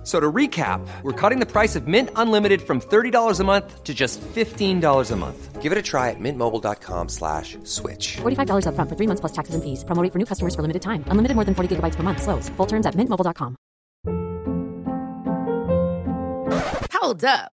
F- So to recap, we're cutting the price of Mint Unlimited from $30 a month to just $15 a month. Give it a try at mintmobile.com slash switch. $45 upfront for three months plus taxes and fees. Promo rate for new customers for limited time. Unlimited more than 40 gigabytes per month. Slows. Full terms at mintmobile.com. Hold up.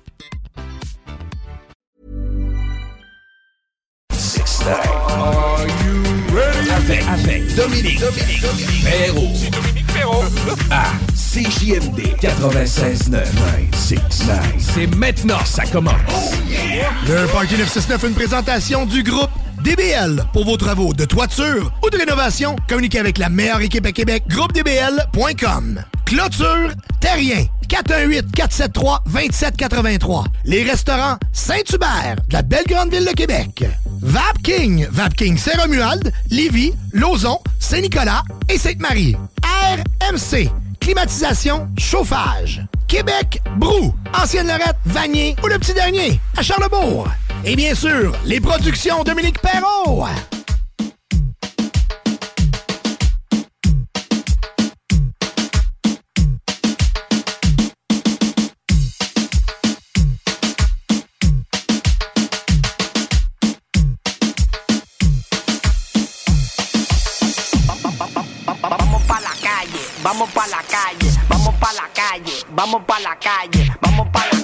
Avec, avec Dominique, Dominique, Dominique Perrault. C'est Dominique Perrault. À CJMD 96.9. 96.9. C'est maintenant, ça commence. Le Party 969, une présentation du groupe DBL. Pour vos travaux de toiture ou de rénovation, communiquez avec la meilleure équipe à Québec, groupedbl.com. Clôture Terrien, 418-473-2783. Les restaurants Saint-Hubert, de la belle grande ville de Québec. Vapking, Vapking Saint-Romuald, Lévis, Lauson, Saint-Nicolas et Sainte-Marie. RMC, climatisation, chauffage. Québec, Brou, Ancienne Lorette, Vanier ou le petit dernier, à Charlebourg. Et bien sûr, les productions Dominique Perrault. Vamos pa la calle, vamos pa la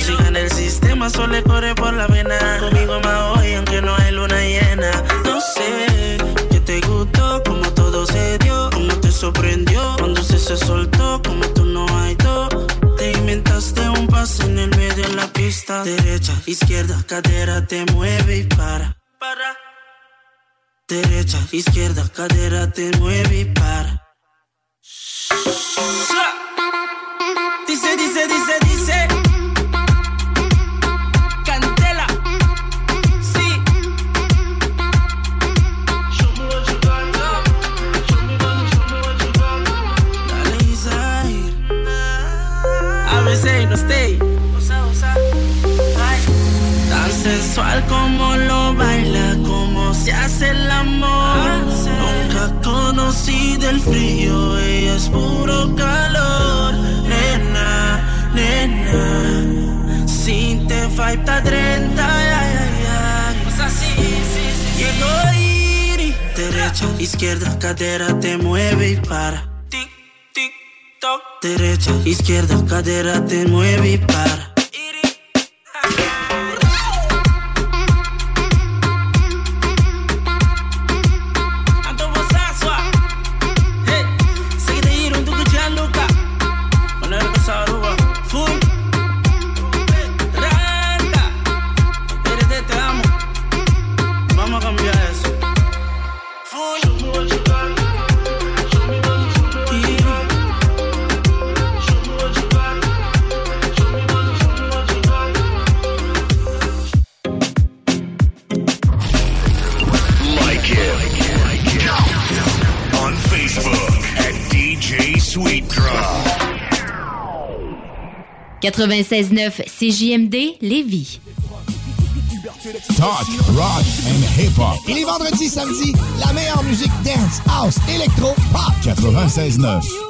Música en el sistema solo le corre por la vena. Conmigo más hoy, aunque no hay luna llena. No sé que te gustó, como todo se dio, como te sorprendió. Cuando se, soltó, como tú no hay todo. Te inventaste un paso en el medio en la pista. Derecha, izquierda, cadera te mueve y para. Para. Derecha, izquierda, cadera te mueve y para. Sensual como lo baila, como se hace el amor. Nunca conocí del frío, ella es puro calor. Nena, nena, sin te falta 30, ay, ay, ay. O sea, sí, sí. Llego ir, derecha, izquierda, cadera te mueve y para. Tic, tic, toc. Derecha, izquierda, cadera te mueve y para. 96.9 CJMD Lévis. Talk, rock and hip-hop. Et les vendredis, samedis, la meilleure musique dance, house, électro, pop. 96.9.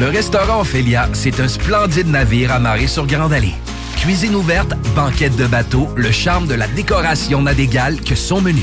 Le restaurant Ophélia, c'est un splendide navire amarré sur Grande Allée. Cuisine ouverte, banquette de bateau, le charme de la décoration n'a d'égal que son menu.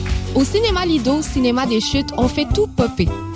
Au cinéma Lido, cinéma des chutes, on fait tout popper.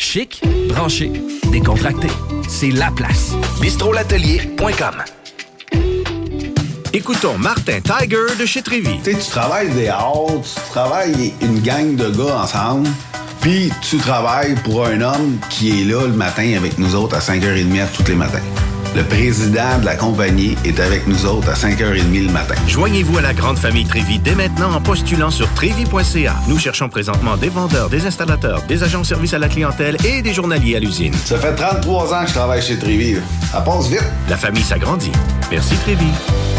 Chic, branché, décontracté. C'est la place. bistrolatelier.com. Écoutons Martin Tiger de chez Trévy. Tu sais, tu travailles des heures, tu travailles une gang de gars ensemble, puis tu travailles pour un homme qui est là le matin avec nous autres à 5h30 tous les matins. Le président de la compagnie est avec nous autres à 5h30 le matin. Joignez-vous à la grande famille Trévi dès maintenant en postulant sur trévi.ca. Nous cherchons présentement des vendeurs, des installateurs, des agents de service à la clientèle et des journaliers à l'usine. Ça fait 33 ans que je travaille chez Trévi. Ça passe vite. La famille s'agrandit. Merci Trévi.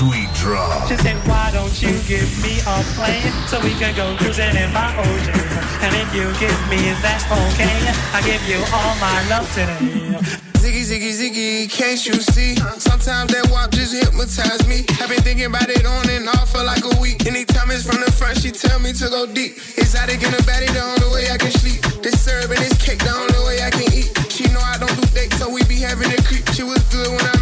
Sweet Draw. She said, why don't you give me a plan so we can go cruising in my ocean? And if you give me that okay, I give you all my love today. Ziggy, ziggy, ziggy, can't you see? Sometimes that walk just hypnotize me. I've been thinking about it on and off for like a week. Anytime it's from the front, she tell me to go deep. Exotic in the baddie, the only way I can sleep. This syrup and this cake, the only way I can eat. She know I don't do dates, so we be having a creep. She was good when I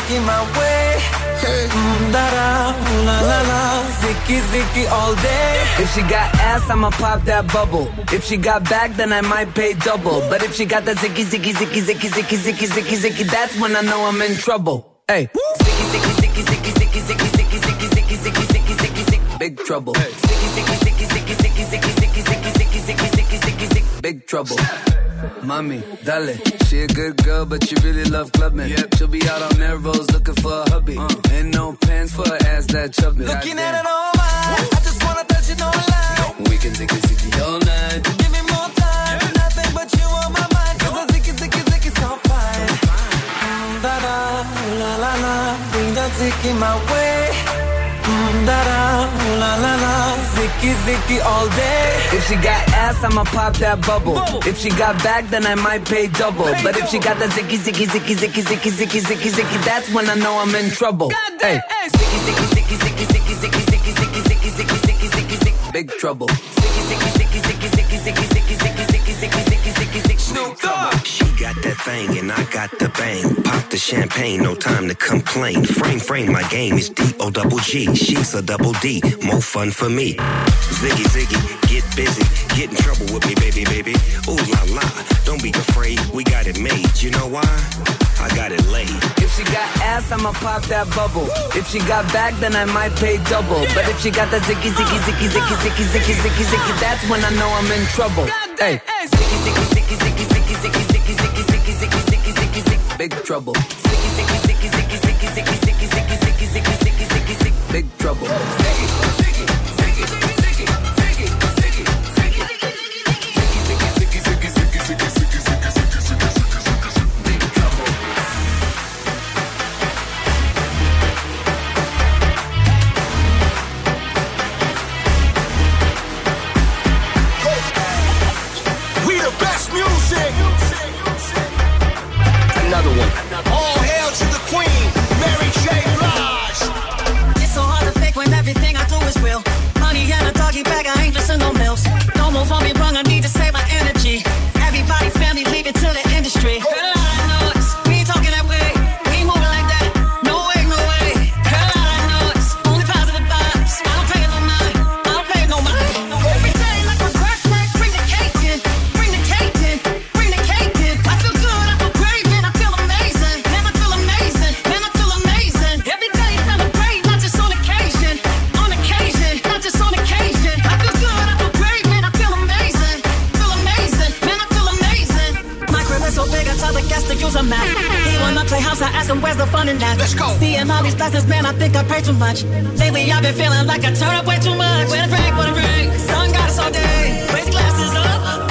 Ziki my way. Hey. Mm, da da, la la la. Ziki Ziki all day. If she got ass, I'ma pop that bubble. If she got back, then I might pay double. But if she got that Ziki Ziki Ziki Ziki Ziki Ziki Ziki Ziki, that's when I know I'm in trouble. Hey. Ziki Ziki Ziki Ziki Ziki Ziki Ziki Ziki Ziki Ziki Ziki Ziki Ziki Big trouble. Ziki Ziki Ziki Ziki Ziki Ziki Ziki Ziki Ziki Ziki Ziki Ziki Big trouble. Mommy, dale. She a good girl, but she really love clubbing. Yep. She'll be out on Melrose looking for a hubby. Uh. Ain't no pants for her ass that chubby. Looking at it all mine. I just wanna touch it on line. We can zicky zicky all night. Give me more time. Nothing but you on my mind. Cause the zicky, zicky, zicky so fine. Da da, la la la, bring that zicky my way. Mm, Da da, la la la, zicky zicky all day. If she got ass, I'ma pop that bubble. If she got back, then I might pay double. But if she got that zicky zicky zicky zicky zicky zicky zicky zicky, that's when I know I'm in trouble. Hey, zicky zicky zicky zicky zicky zicky zicky zicky zicky zicky zicky zicky zicky, big trouble. Zicky zicky zicky zicky zicky zicky zicky zicky zicky zicky zicky Snoop Dogg. She got that thing and I got the bang. Pop the champagne, no time to complain. Frame, frame, my game is D O double G. She's a double D, more fun for me. Ziggy, ziggy, get busy. Get in trouble with me, baby, baby. Ooh la la, don't be afraid, we got it made. You know why? I got it laid. If she got ass, I'ma pop that bubble. If she got back, then I might pay double. But if she got that zicky zicky zicky zicky zicky zicky zicky zicky, that's when I know I'm in trouble. Hey, zicky zicky zicky zicky zicky zicky zicky zicky zicky zicky zicky zicky zicky, big trouble. Zicky zicky zicky zicky zicky zicky zicky zicky zicky zicky zicky zicky big trouble. know for me wrong and Blessings, man, I think I pray too much. Lately, I've been feeling like I turn up way too much. When it drink, when it drink, sun got us all day. Raise glasses up,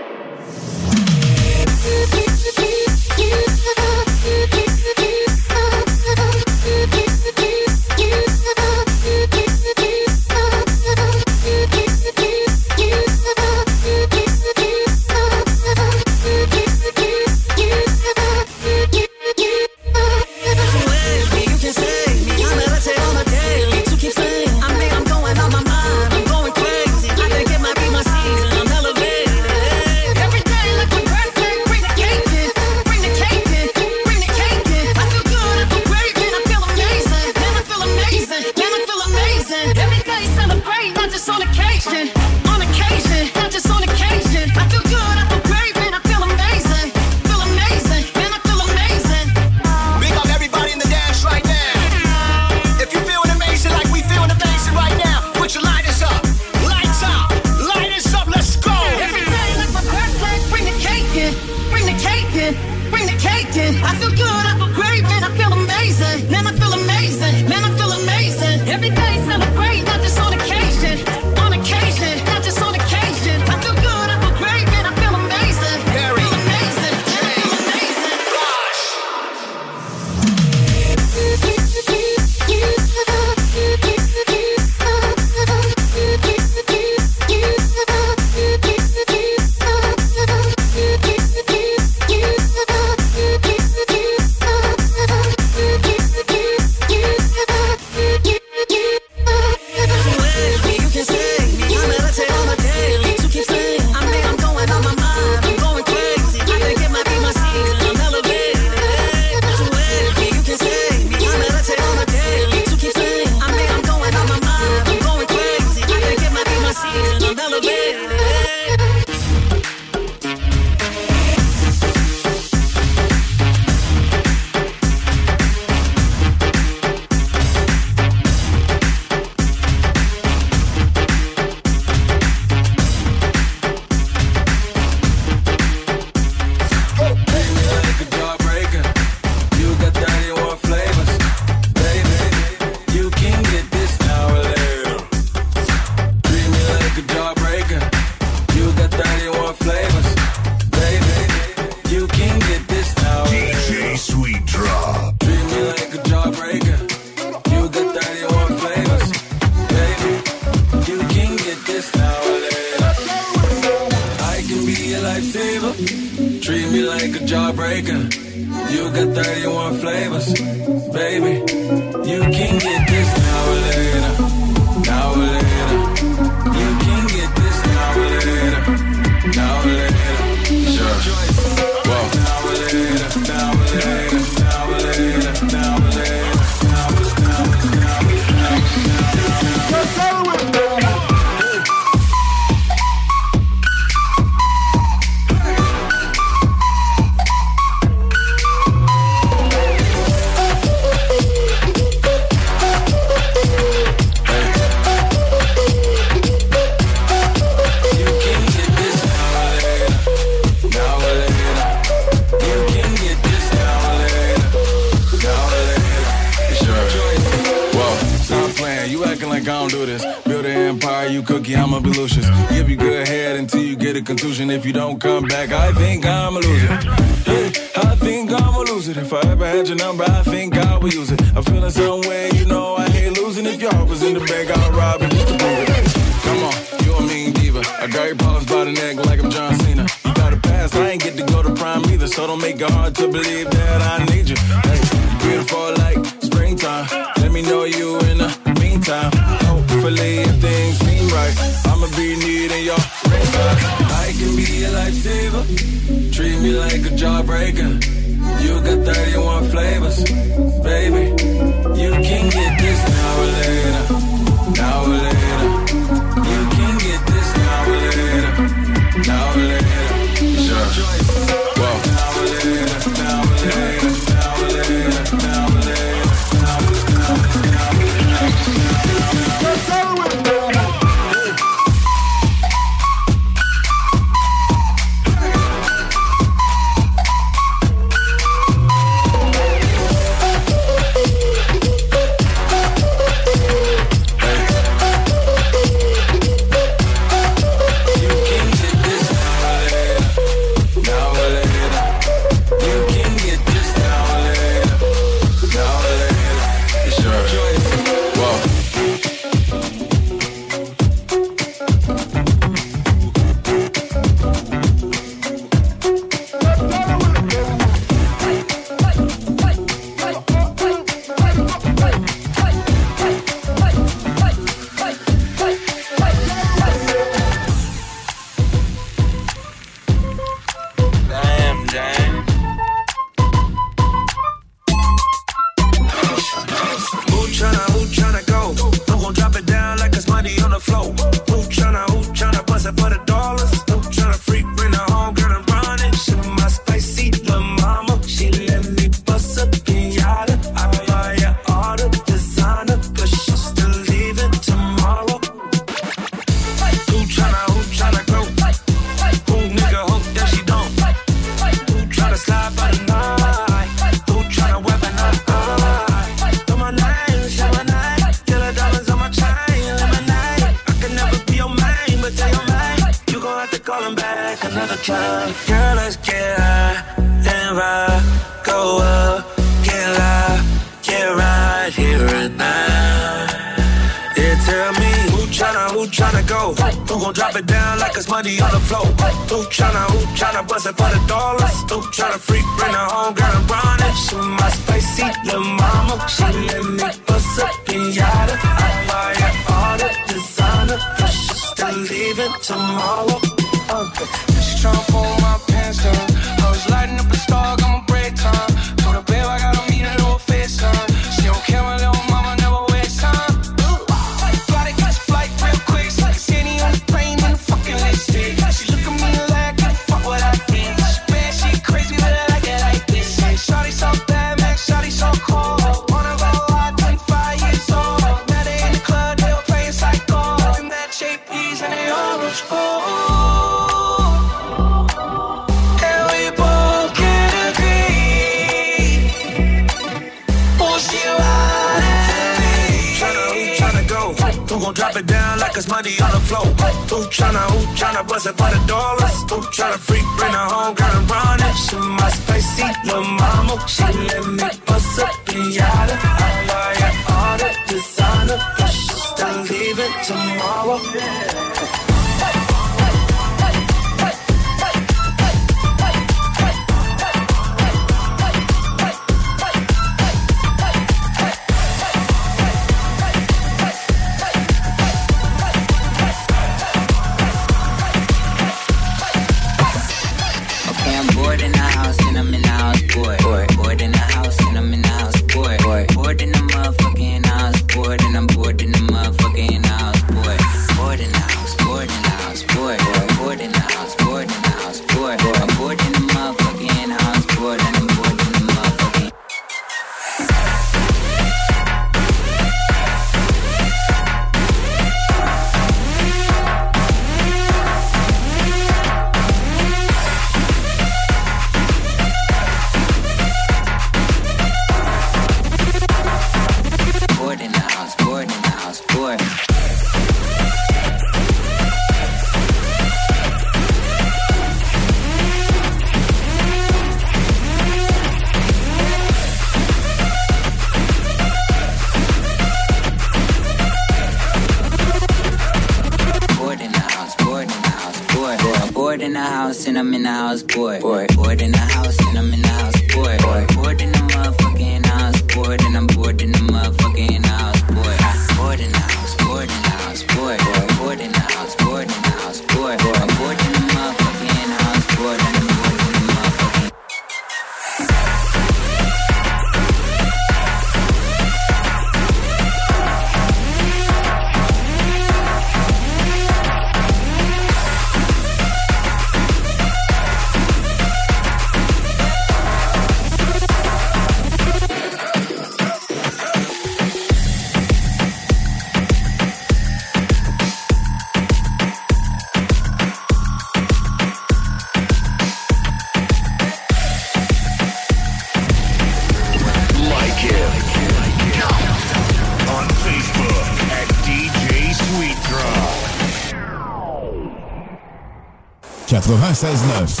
96.9.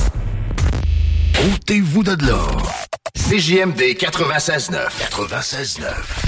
Ôtez-vous de là. CJMD 96.9. 96.9.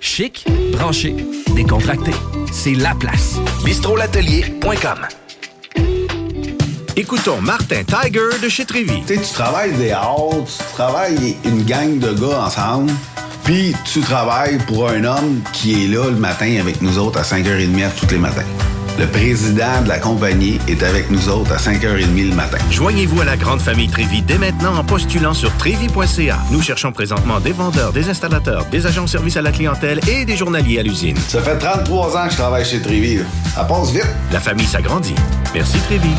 Chic, branché, décontracté. C'est la place. bistrolatelier.com. Écoutons Martin Tiger de chez Trévy. Tu sais, tu travailles des heures, tu travailles une gang de gars ensemble, puis tu travailles pour un homme qui est là le matin avec nous autres à 5h30 tous les matins. Le président de la compagnie est avec nous autres à 5h30 le matin. Joignez-vous à la grande famille Trévi dès maintenant en postulant sur trévi.ca. Nous cherchons présentement des vendeurs, des installateurs, des agents de service à la clientèle et des journaliers à l'usine. Ça fait 33 ans que je travaille chez Trévi. Ça passe vite. La famille s'agrandit. Merci Trévi.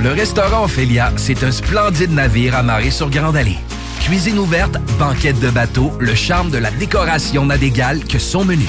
Le restaurant Ophélia, c'est un splendide navire amarré sur Grande Allée. Cuisine ouverte, banquette de bateau, le charme de la décoration n'a d'égal que son menu.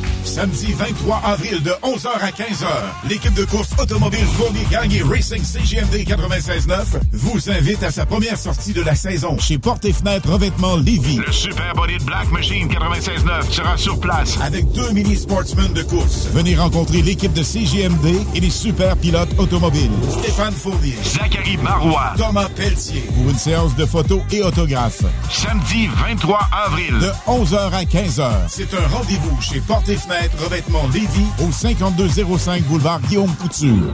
Samedi 23 avril de 11h à 15h, l'équipe de course automobile Fournier Gagné Racing CGMD 96.9 vous invite à sa première sortie de la saison chez Porte et Fenêtre Revêtement Lévis. Le Super Body de Black Machine 96.9 sera sur place. Avec deux mini sportsmen de course. Venez rencontrer l'équipe de CGMD et les super pilotes automobiles. Stéphane Fournier. Zachary Marois. Thomas Pelletier. Pour une séance de photos et autographes. Samedi 23 avril. De 11h à 15h. C'est un rendez-vous chez Porte et Fenêtre Revêtement Lévis au 5205 boulevard Guillaume Couture.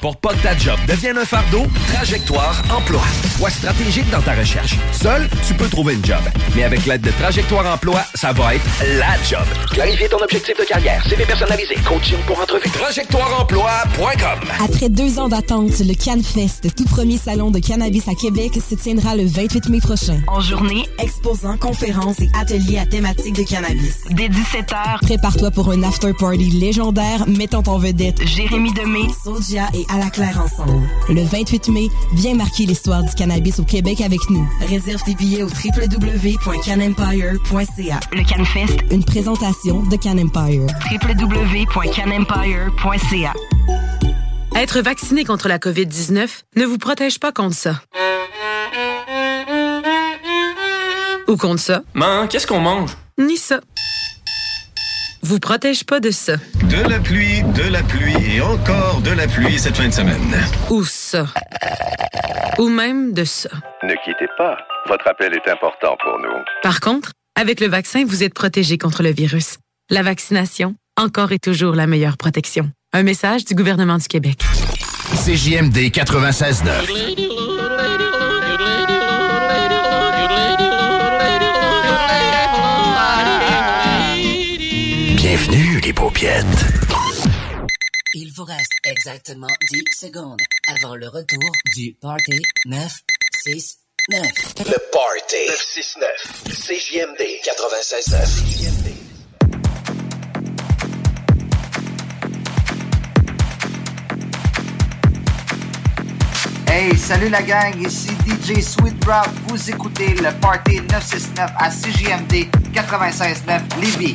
Pour pas que ta job devienne un fardeau, Trajectoire Emploi. Sois stratégique dans ta recherche. Seul, tu peux trouver une job. Mais avec l'aide de Trajectoire Emploi, ça va être la job. Clarifier ton objectif de carrière, CV personnalisé, coaching pour entrevue. TrajectoireEmploi.com Après deux ans d'attente, le CanFest, tout premier salon de cannabis à Québec, se tiendra le 28 mai prochain. En journée, exposants, conférences et ateliers à thématique de cannabis. Dès 17h, Prépare-toi pour un after-party légendaire mettant en vedette Jérémy Demé, Et À la Claire ensemble. Le 28 mai, viens marquer l'histoire du cannabis au Québec avec nous. Réserve tes billets au www.canempire.ca. Le CanFest, Une présentation de Can Empire. www.canempire.ca. Être vacciné contre la COVID-19 ne vous protège pas contre ça. Ou contre ça. Man, qu'est-ce qu'on mange? Ni ça. Vous protège pas de ça. De la pluie, de la pluie et encore de la pluie cette fin de semaine. Ou ça. Ou même de ça. Ne quittez pas. Votre appel est important pour nous. Par contre, avec le vaccin, vous êtes protégé contre le virus. La vaccination, encore et toujours la meilleure protection. Un message du gouvernement du Québec. CJMD 96.9. Paupiètes. Il vous reste exactement 10 secondes avant le retour du Party 969. Le Party 969. CJMD 96.9. Hey, salut la gang, ici DJ Sweet Drop. Vous écoutez le Party 969 à CJMD 96.9 Lévis.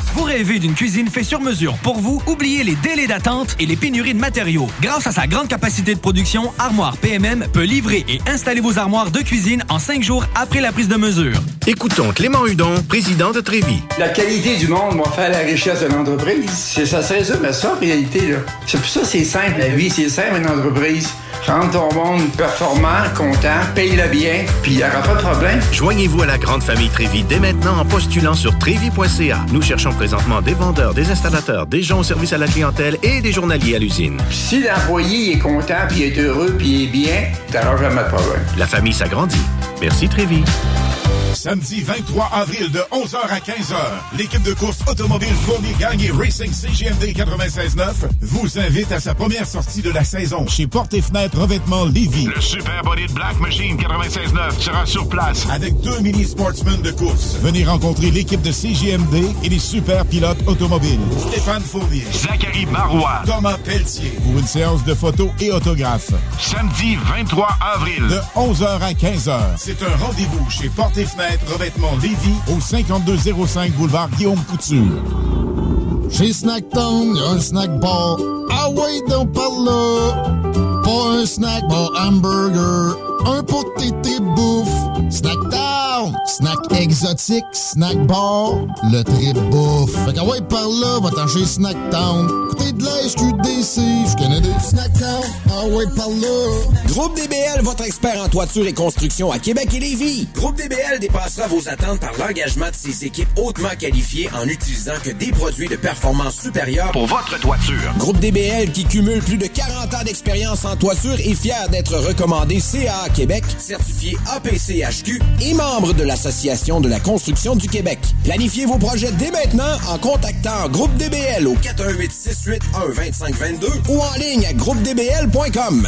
Vous rêvez d'une cuisine faite sur mesure pour vous? Oubliez les délais d'attente et les pénuries de matériaux. Grâce à sa grande capacité de production, Armoire PMM peut livrer et installer vos armoires de cuisine en cinq jours après la prise de mesure. Écoutons Clément Hudon, président de Trévis. La qualité du monde va faire la richesse de l'entreprise. C'est ça, c'est ça, mais ça en réalité. là. C'est pour ça que c'est simple, la vie, c'est simple une entreprise. Rendre ton monde performant, content, paye-le bien, puis il n'y aura pas de problème. Joignez-vous à la grande famille Trévi dès maintenant en postulant sur trévi.ca. Nous cherchons présentement des vendeurs, des installateurs, des gens au service à la clientèle et des journaliers à l'usine. Si l'employé est content, puis est heureux, puis est bien, t'auras jamais de problème. La famille s'agrandit. Merci Trévi. Samedi 23 avril de 11h à 15h, l'équipe de course automobile Fournier Gagné Racing CGMD 96.9 vous invite à sa première sortie de la saison chez Porte et Fenêtre Revêtement Lévis. Le Super Body de Black Machine 96.9 sera sur place. Avec deux mini sportsmen de course. Venez rencontrer l'équipe de CGMD et les super pilotes automobiles. Stéphane Fournier. Zachary Marois. Thomas Pelletier. Pour une séance de photos et autographes. Samedi 23 avril. De 11h à 15h. C'est un rendez-vous chez Porte et Fenêtre Lévis au 5205 boulevard Guillaume Couture. Chez Snacktown, y a un snack bar. Ah ouais, donc par. Pas un snack bar hamburger. Un pot de tété bouffe. Snacktown. Snack exotique, snack bar. Le trip bouffe. Fait qu'à ouais, par là, va t'en chez Snacktown. Côté de la SQDC, je connais des Snacktown. Ah ouais, par là. Groupe DBL, votre expert en toiture et construction à Québec et Lévis. Groupe DBL dépassera vos attentes par l'engagement de ses équipes hautement qualifiées en utilisant que des produits de performance supérieure Pour votre toiture. Groupe DBL qui cumule plus de 40 ans d'expérience en toiture est fier d'être recommandé CA Québec, certifié APCHQ et membre de l'Association de la construction du Québec. Planifiez vos projets dès maintenant en contactant Groupe DBL au 418 681 2522 ou en ligne à groupedbl.com.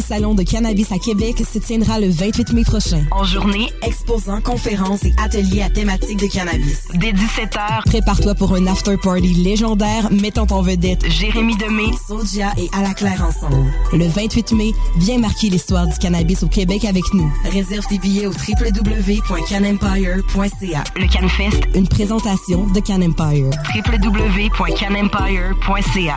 salon de cannabis à Québec, se tiendra le 28 mai prochain. En journée, exposants, conférences et ateliers à thématique de cannabis. Dès 17h, Prépare-toi pour un after-party légendaire mettant en vedette Jérémy Demé, Sodia et À la Claire ensemble. le 28 mai. Viens marquer l'histoire du cannabis au Québec avec nous. Réserve tes billets au www.canempire.ca. Le CanFest, Une présentation de Can Empire. www.canempire.ca.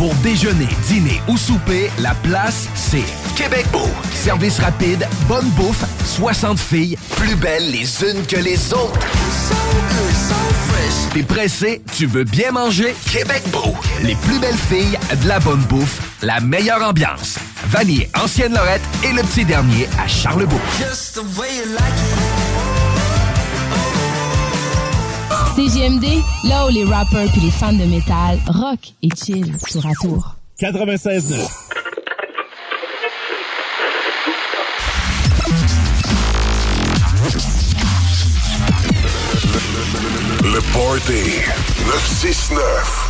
pour déjeuner, dîner ou souper, la place, c'est Québec Beau. Service rapide, bonne bouffe, 60 filles, plus belles les unes que les autres. T'es pressé, tu veux bien manger? Québec Beau. Les plus belles filles, de la bonne bouffe, la meilleure ambiance. Vanier, Ancienne Lorette et le petit dernier à Charlebourg. CGMD, là où les rappers puis les fans de métal rock et chill tour à tour. 96.9. Le Party 969.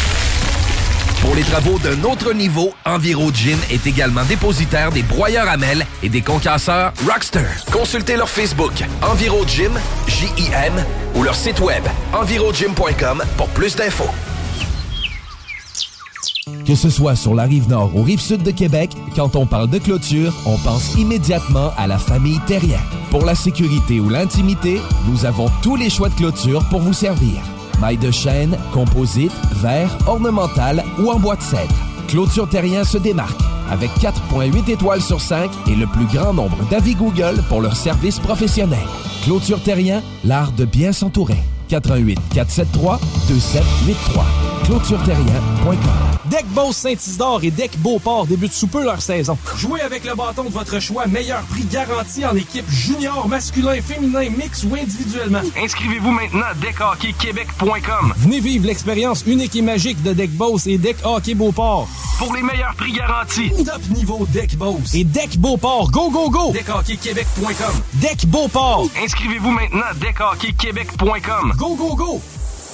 Pour les travaux d'un autre niveau, Enviro Gym est également dépositaire des broyeurs à mêles et des concasseurs Rockster. Consultez leur Facebook Enviro Gym, J-I-M, ou leur site web envirogym.com pour plus d'infos. Que ce soit sur la rive nord ou rive sud de Québec, quand on parle de clôture, on pense immédiatement à la famille Terrien. Pour la sécurité ou l'intimité, nous avons tous les choix de clôture pour vous servir. Maille de chêne, composite, verre, ornemental ou en bois de cèdre. Clôture Terrien se démarque avec 4.8 étoiles sur 5 et le plus grand nombre d'avis Google pour leur service professionnel. Clôture Terrien, l'art de bien s'entourer. 88 473 2783. ClôtureTerrien.com. Deck Boss Saint-Isidore et Deck Beauport débutent sous peu leur saison. Jouez avec le bâton de votre choix, meilleur prix garanti en équipe junior, masculin, féminin, mix ou individuellement. Inscrivez-vous maintenant à deckhockeyquebec.com. Venez vivre l'expérience unique et magique de Deck Boss et Deck Hockey Beauport. Pour les meilleurs prix garantis. Top niveau Deck Boss et Deck Beauport. Go, go, go! DeckHockeyQuébec.com. Deck Beauport. Inscrivez-vous maintenant à deckhockeyquebec.com. Go, go, go!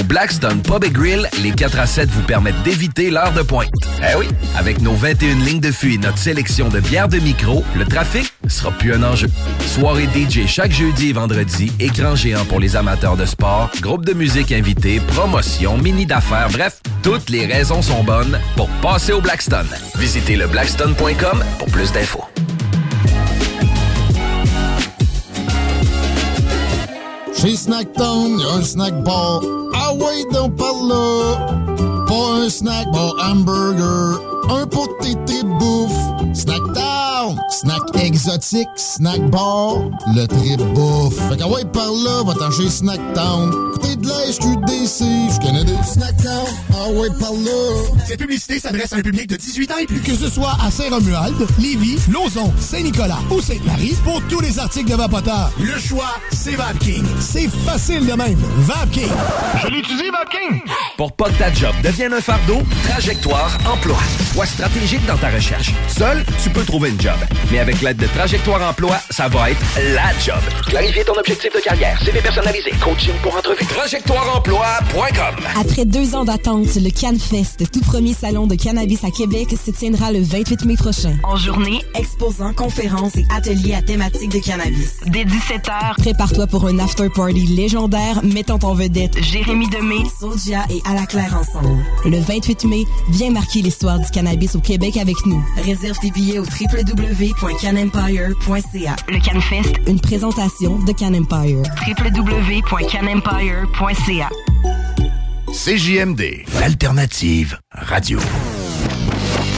Au Blackstone Pub et Grill, les 4 à 7 vous permettent d'éviter l'heure de pointe. Eh oui, avec nos 21 lignes de fût et notre sélection de bières de micro, le trafic sera plus un enjeu. Soirée DJ chaque jeudi et vendredi, écran géant pour les amateurs de sport, groupe de musique invité, promotion, mini d'affaires, bref, toutes les raisons sont bonnes pour passer au Blackstone. Visitez le blackstone.com pour plus d'infos. Chez Snacktown, y a un snack bar. Ah ouais, donc par là. Pas un snack bar hamburger. Un pour tes tripes bouffe. Snacktown, snack exotique, snack bar, le trip bouffe. Fait qu'à ouais, par là, va-t'en chez Snacktown. Côté de la SQDC, je connais des Snacktown. Ah ouais, par là. Cette publicité s'adresse à un public de 18 ans et plus. Que ce soit à Saint-Romuald, Lévis, Lauson, Saint-Nicolas ou Sainte-Marie, pour tous les articles de Vapoteur, le choix, c'est VapKing. C'est facile de même. VapKing. Je l'utilise, Vapking! Pour pas que ta job devienne un fardeau, Trajectoire Emploi. Sois stratégique dans ta recherche. Seul, tu peux trouver une job. Mais avec l'aide de Trajectoire Emploi, ça va être la job. Clarifier ton objectif de carrière, CV personnalisé, coaching pour entrevue. TrajectoireEmploi.com Après deux ans d'attente, le CanFest, tout premier salon de cannabis à Québec, se tiendra le 28 mai prochain. En journée, exposants, conférences et ateliers à thématique de cannabis. Dès 17h, Prépare-toi pour un after-party légendaire mettant en vedette Jérémy Demé, Sodia et À la Claire ensemble. le 28 mai. Viens marquer l'histoire du cannabis au Québec avec nous. Réserve tes billets au www.canempire.ca. Le CanFest, Une présentation de Can Empire. www.canempire.ca. CJMD, l'alternative radio.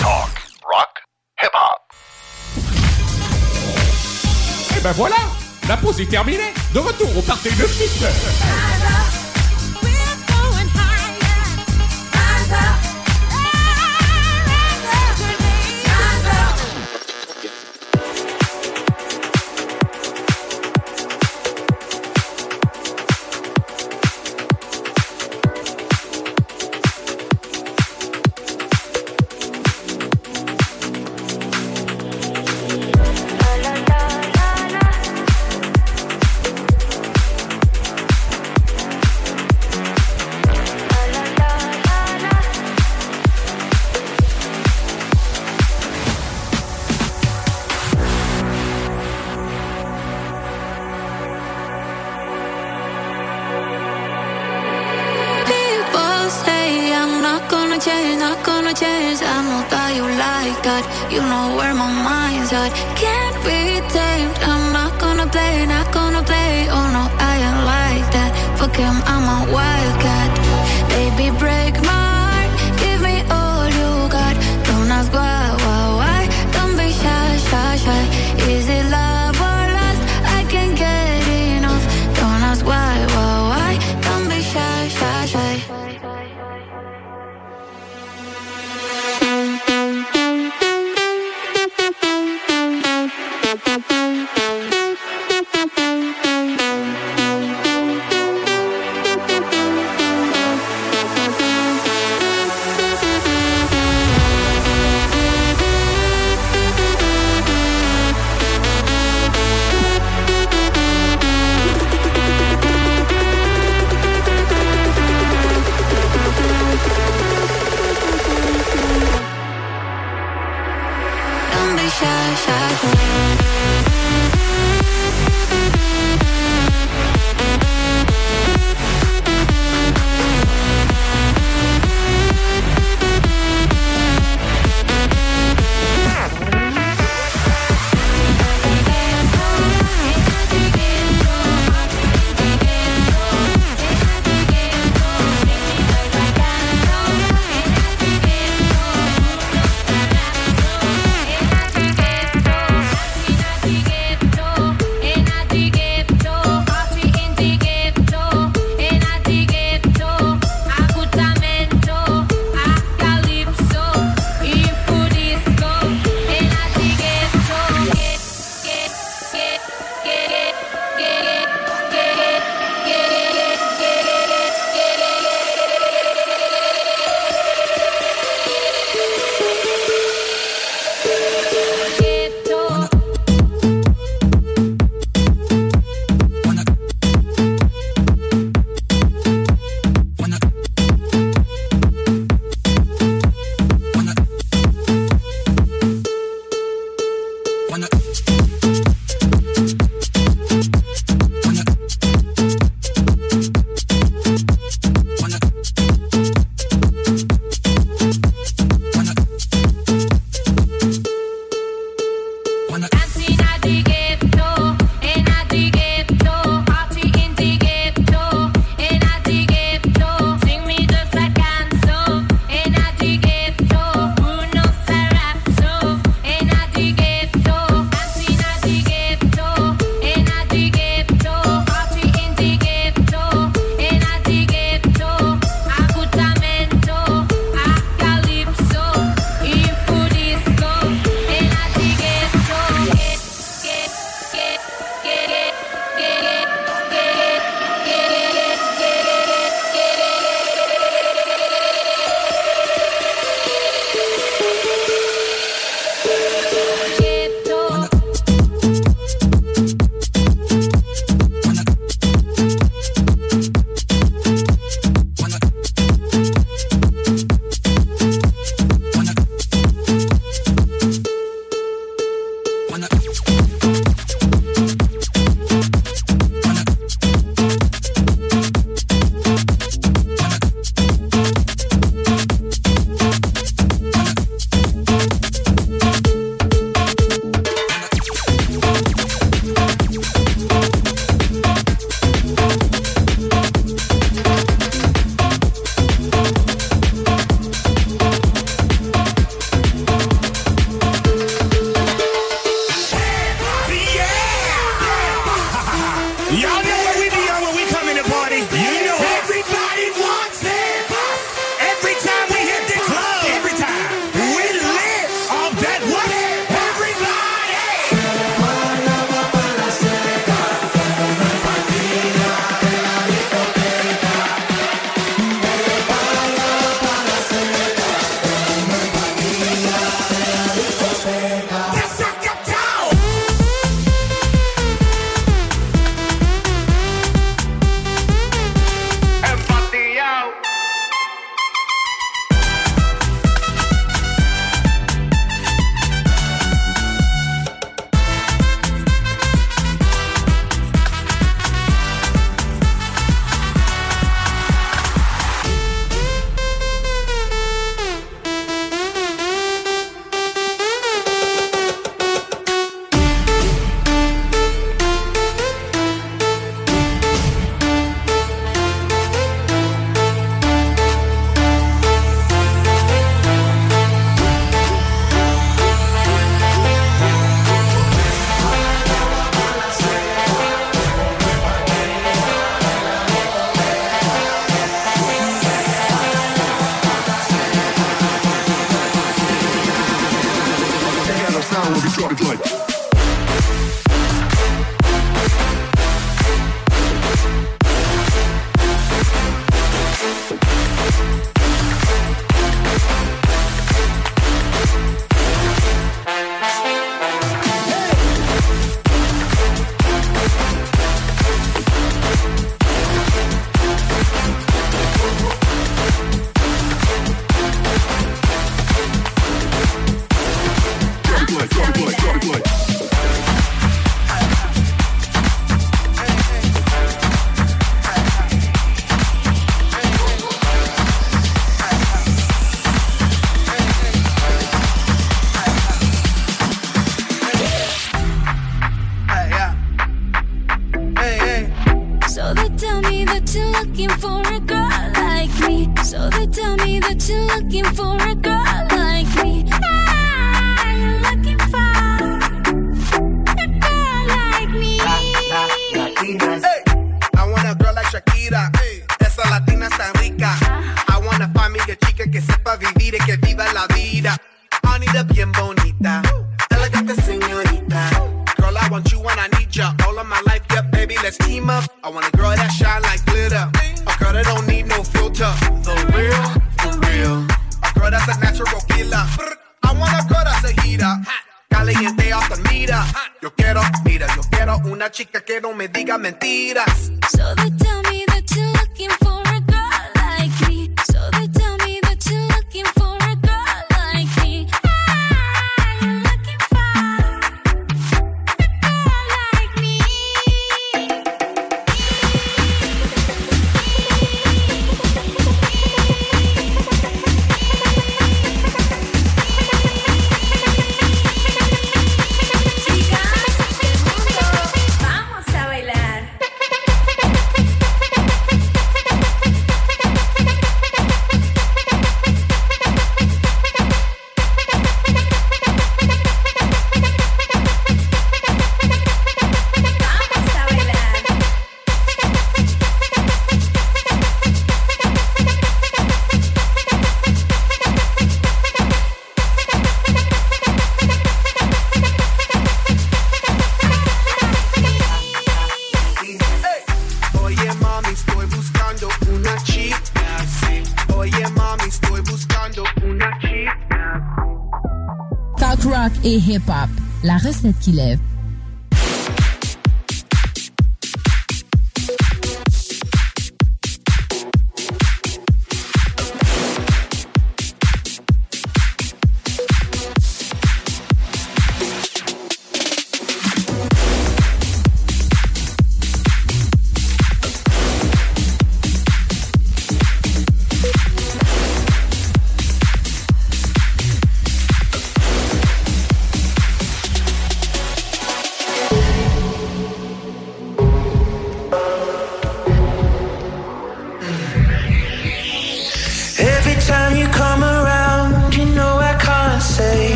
Talk, rock, hip-hop. Et ben voilà, la pause est terminée. De retour au party de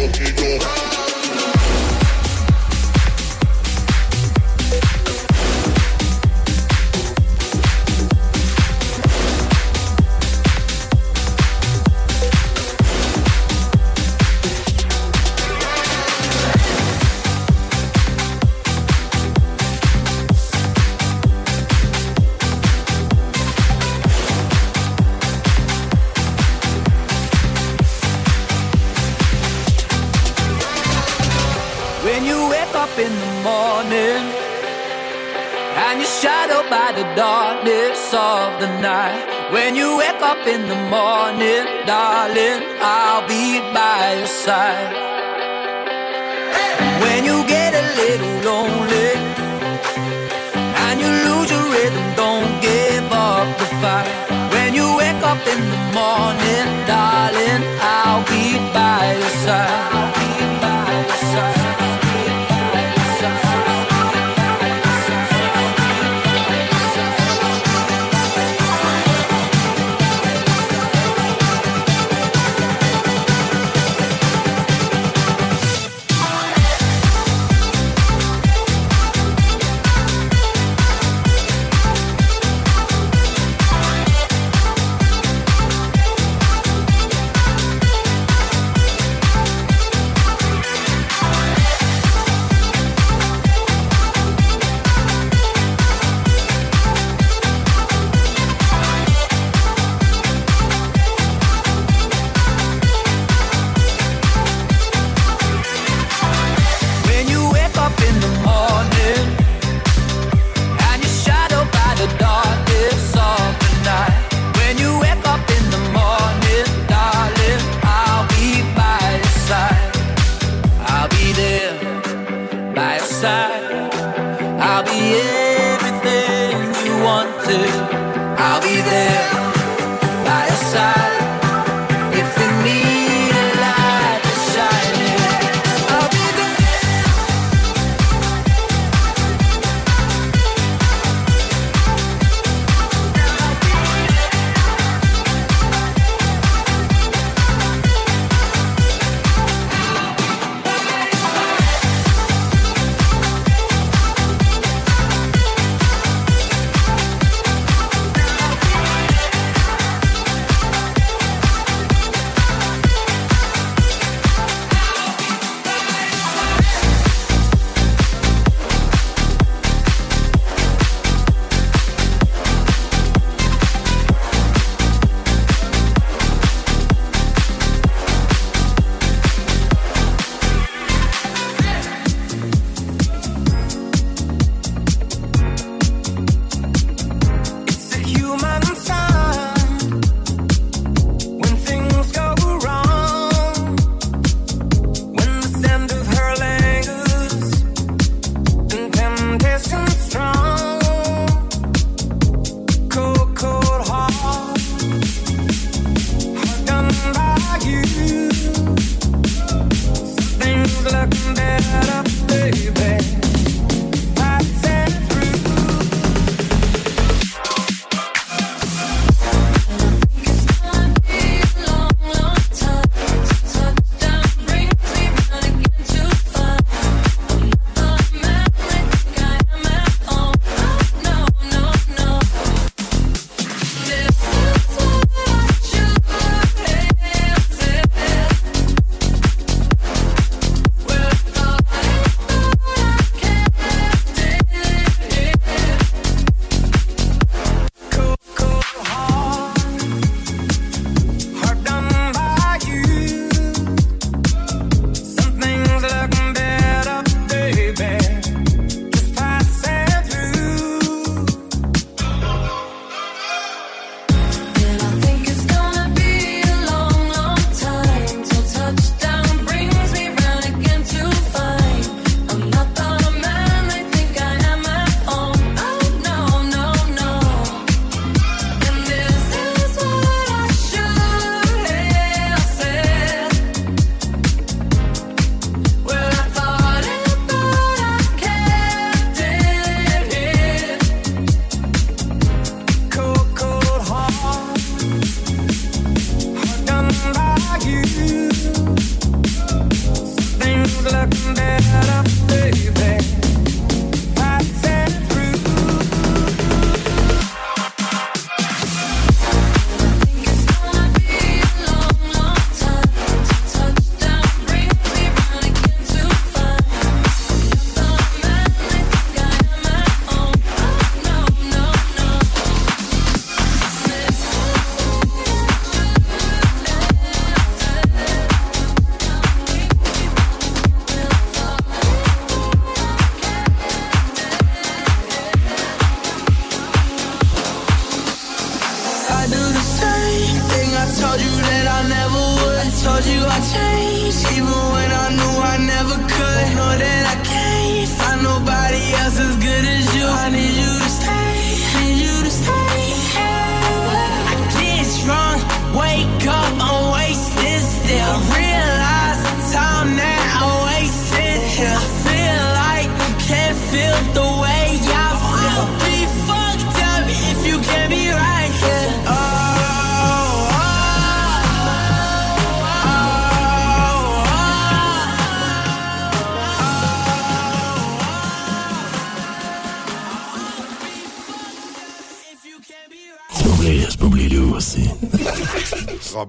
Don't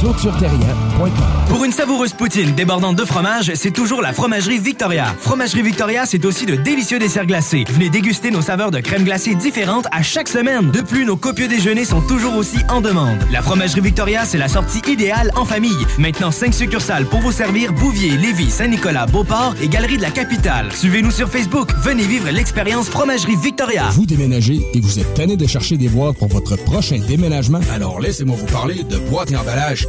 clôtureterrien.com Pour une savoureuse poutine débordante de fromage, c'est toujours la Fromagerie Victoria. Fromagerie Victoria, c'est aussi de délicieux desserts glacés. Venez déguster nos saveurs de crème glacée différentes à chaque semaine. De plus, nos copieux déjeuners sont toujours aussi en demande. La Fromagerie Victoria, c'est la sortie idéale en famille. Maintenant, 5 succursales pour vous servir Bouvier, Lévis, Saint-Nicolas, Beauport et Galerie de la Capitale. Suivez-nous sur Facebook. Venez vivre l'expérience Fromagerie Victoria. Vous déménagez et vous êtes tanné de chercher des boîtes pour votre prochain déménagement? Alors laissez-moi vous parler de Boîte et Emballage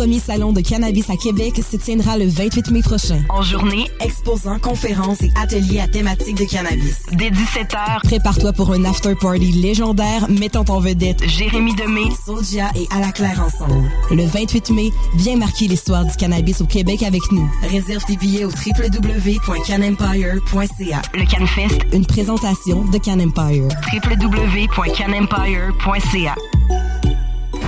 premier salon de cannabis à Québec, se tiendra le 28 mai prochain. En journée, exposants, conférences et ateliers à thématique de cannabis. Dès 17h, Prépare-toi pour un after-party légendaire mettant en vedette Jérémy Demé, Sodia et À la Claire ensemble. Le 28 mai, viens marquer l'histoire du cannabis au Québec avec nous. Réserve tes billets au www.canempire.ca. Le CanFest, Une présentation de Can Empire. www.canempire.ca.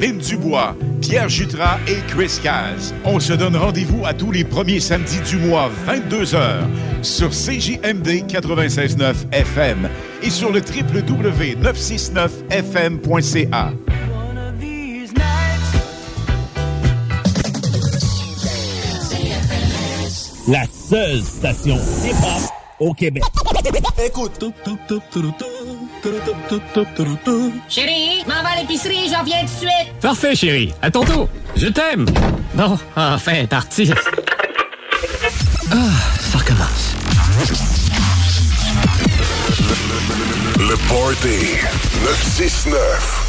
Lynn Dubois, Pierre Jutras et Chris Caz. On se donne rendez-vous à tous les premiers samedis du mois, 22h, sur CJMD 96.9 FM et sur le www.969fm.ca. La seule station hip-hop au Québec. Écoute. Chérie, m'en va à l'épicerie. j'en viens de suite. Parfait, chérie. À ton tour. Je t'aime. Bon, enfin, parti. Ah, ça recommence. Le Party 969.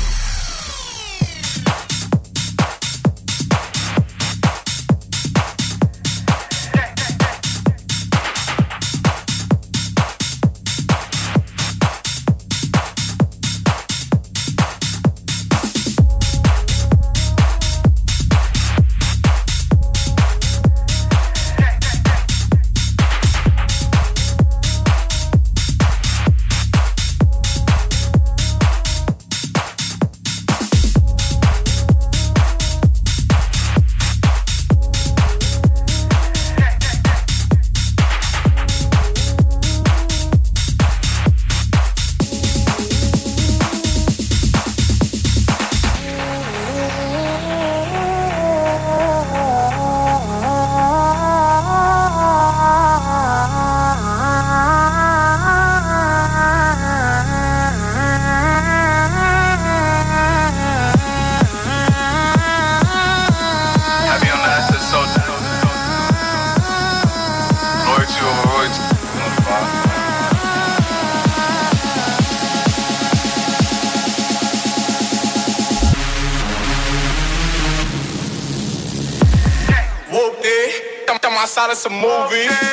it's a movie. Okay.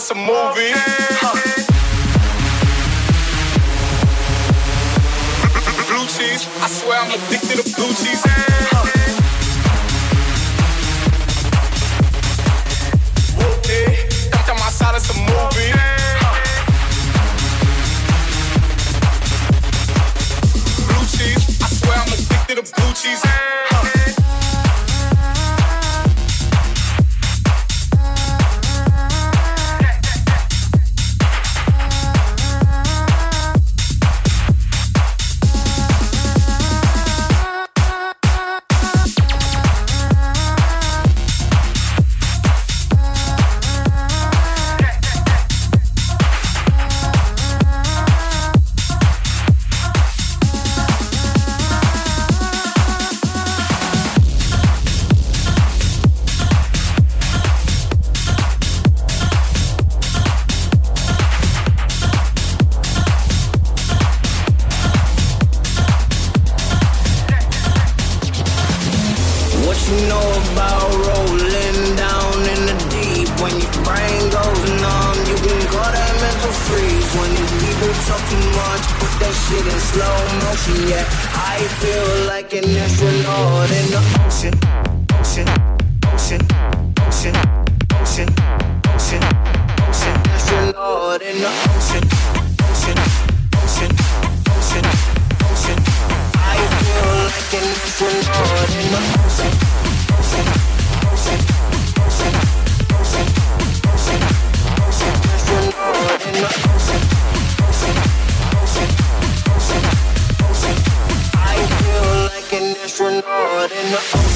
some more. You know about rolling down in the deep? When your brain goes numb, you can call that mental freeze. When these people talk too much, put that shit in slow motion. Yeah, I feel like an astronaut in the ocean, ocean, ocean, ocean, ocean, ocean, ocean, astronaut in the ocean, ocean, ocean, ocean, ocean. I feel like an astronaut in bloomer. astronaut in the ocean.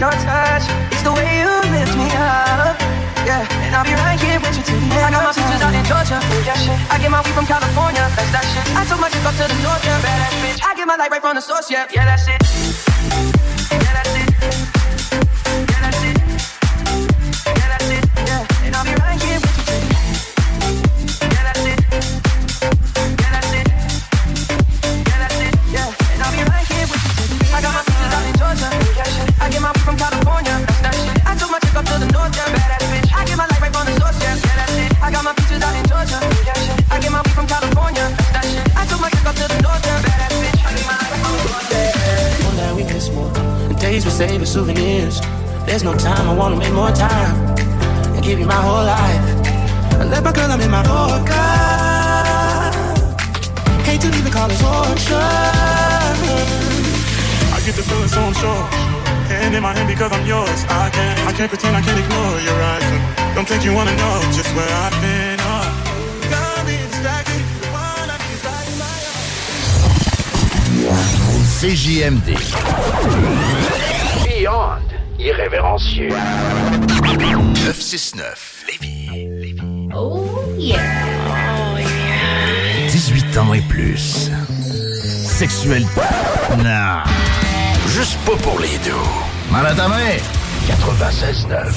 your touch. It's the way you lift me up. Yeah, and I'll be right here with you till the end. I got my peaches out in Georgia. Yeah, shit. I get my weed from California. That's that shit. I took my chick up to the north, yeah. Badass bitch. I get my light right from the source, yeah. Yeah, that's it. Souvenirs. There's no time, I wanna make more time. And give you my whole life. I let my girl, I'm in my Yorker. Hate to leave the call torture. I get the feeling so unsure. Hand in my hand because I'm yours. I can't, I can't pretend I can't ignore your eyes. And don't think you wanna know just where I've been. Uh, got me distracted. Wanna be distracted CJMD. Irrévérencieux. 969 Lévis. Oh yeah. Oh yeah. 18 ans et plus. Sexuel. Non. Juste pas pour les deux. Mal à ta main. 96.9.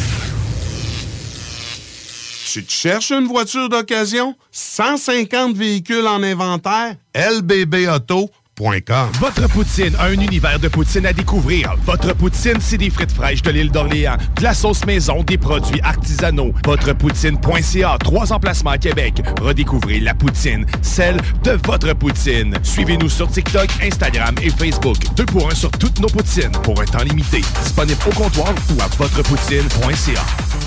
Tu te cherches une voiture d'occasion? 150 véhicules en inventaire? lbbauto.com Votre poutine a un univers de poutine à découvrir. Votre poutine, c'est des frites fraîches de l'île d'Orléans, de la sauce maison, des produits artisanaux. Votrepoutine.ca, trois emplacements à Québec. Redécouvrez la poutine, celle de votre poutine. Suivez-nous sur TikTok, Instagram et Facebook. Deux pour un sur toutes nos poutines, pour un temps limité. Disponible au comptoir ou à votrepoutine.ca.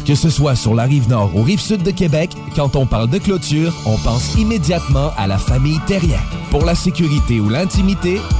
Que ce soit sur la rive nord ou rive sud de Québec, quand on parle de clôture, on pense immédiatement à la famille Terrien. Pour la sécurité ou l'intimité,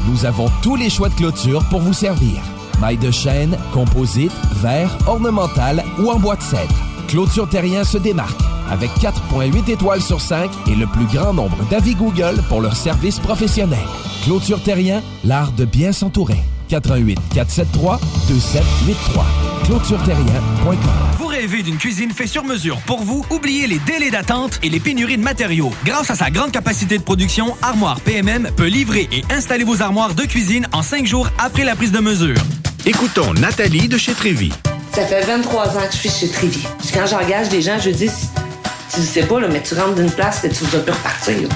nous avons tous les choix de clôture pour vous servir. Maille de chêne, composite, verre, ornemental ou en bois de cèdre. Clôture Terrien se démarque avec 4.8 étoiles sur 5 et le plus grand nombre d'avis Google pour leur service professionnel. Clôture Terrien, l'art de bien s'entourer. 88 473 2783. ClôtureTerrien.com. Vous rêvez d'une cuisine faite sur mesure pour vous? Oubliez les délais d'attente et les pénuries de matériaux. Grâce à sa grande capacité de production, Armoire PMM peut livrer et installer vos armoires de cuisine en cinq jours après la prise de mesure. Écoutons Nathalie de chez Trévy. Ça fait 23 ans que je suis chez Trévy. Puis quand j'engage des gens, je dis, tu sais pas, là, mais tu rentres d'une place et tu vas plus repartir.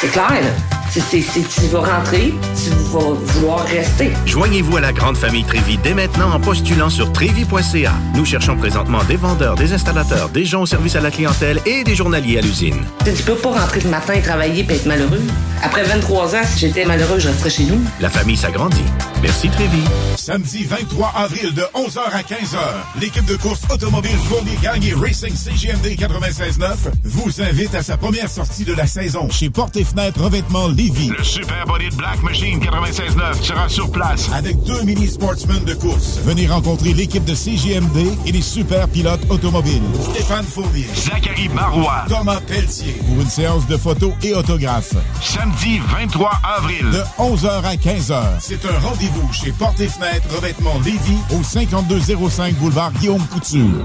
C'est clair, là. C'est- tu vas rentrer, tu vas vouloir rester. Joignez-vous à la grande famille Trévy dès maintenant en postulant sur trévy.ca. Nous cherchons présentement des vendeurs, des installateurs, des gens au service à la clientèle et des journaliers à l'usine. Tu peux pas rentrer le matin et travailler et être malheureux. Après 23 ans, si j'étais malheureux, je resterais chez nous. La famille s'agrandit. Merci Trévy. Samedi 23 avril de 11h à 15h, l'équipe de course automobile Fournier Gagné Racing CGMD 96.9 vous invite à sa première sortie de la saison chez Porte et Fenêtre Revêtement Lévis. Le Super Body de Black Machine 96.9 96.9 sera sur place. Avec deux mini sportsmen de course. Venez rencontrer l'équipe de CGMD et les super pilotes automobiles. Stéphane Fournier. Zachary Marois. Thomas Pelletier. Pour une séance de photos et autographes. Samedi 23 avril. De 11h à 15h. C'est un rendez-vous chez Porte et Fenêtres Revêtement Lévis au 5205 boulevard Guillaume Couture.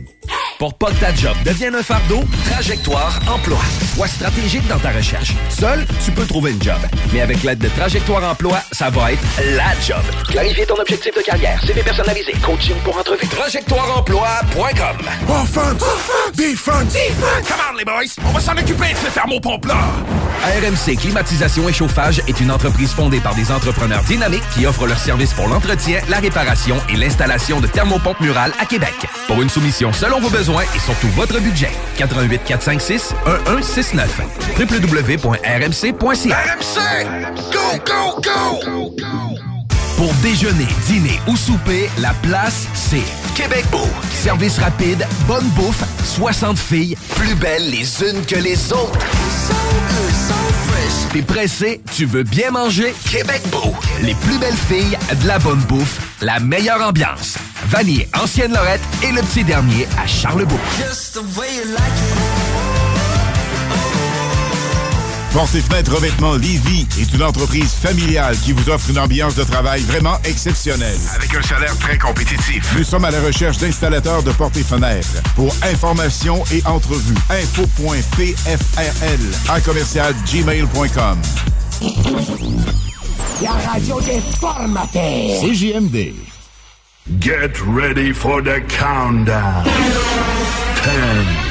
Pour pas que ta job devienne un fardeau, Trajectoire Emploi. Sois stratégique dans ta recherche. Seul, tu peux trouver une job. Mais avec l'aide de Trajectoire Emploi, ça va être la job. Clarifier ton objectif de carrière, CV personnalisé, coaching pour entrevue. TrajectoireEmploi.com Offense! Defense! Come on, les boys! On va s'en occuper de ce thermopompe-là! RMC Climatisation et Chauffage est une entreprise fondée par des entrepreneurs dynamiques qui offrent leurs services pour l'entretien, la réparation et l'installation de thermopompes murales à Québec. Pour une soumission selon vos besoins et surtout votre budget, 88 456 1169 www.rmc.ca RMC! Go, go, go! Pour déjeuner, dîner ou souper, la place, c'est Québec Beau. Service rapide, bonne bouffe, 60 filles, plus belles les unes que les autres. T'es pressé, tu veux bien manger? Québec Beau. Les plus belles filles, de la bonne bouffe, la meilleure ambiance. Vanier, Ancienne Lorette et le petit dernier à Charlebourg. Porte et fenêtres revêtement Lévis est une entreprise familiale qui vous offre une ambiance de travail vraiment exceptionnelle. Avec un salaire très compétitif. Nous sommes à la recherche d'installateurs de portes et fenêtres. Pour information et entrevue, info.pfrl à commercial gmail.com. La radio des formateurs. CJMD. Get ready for the countdown. 10,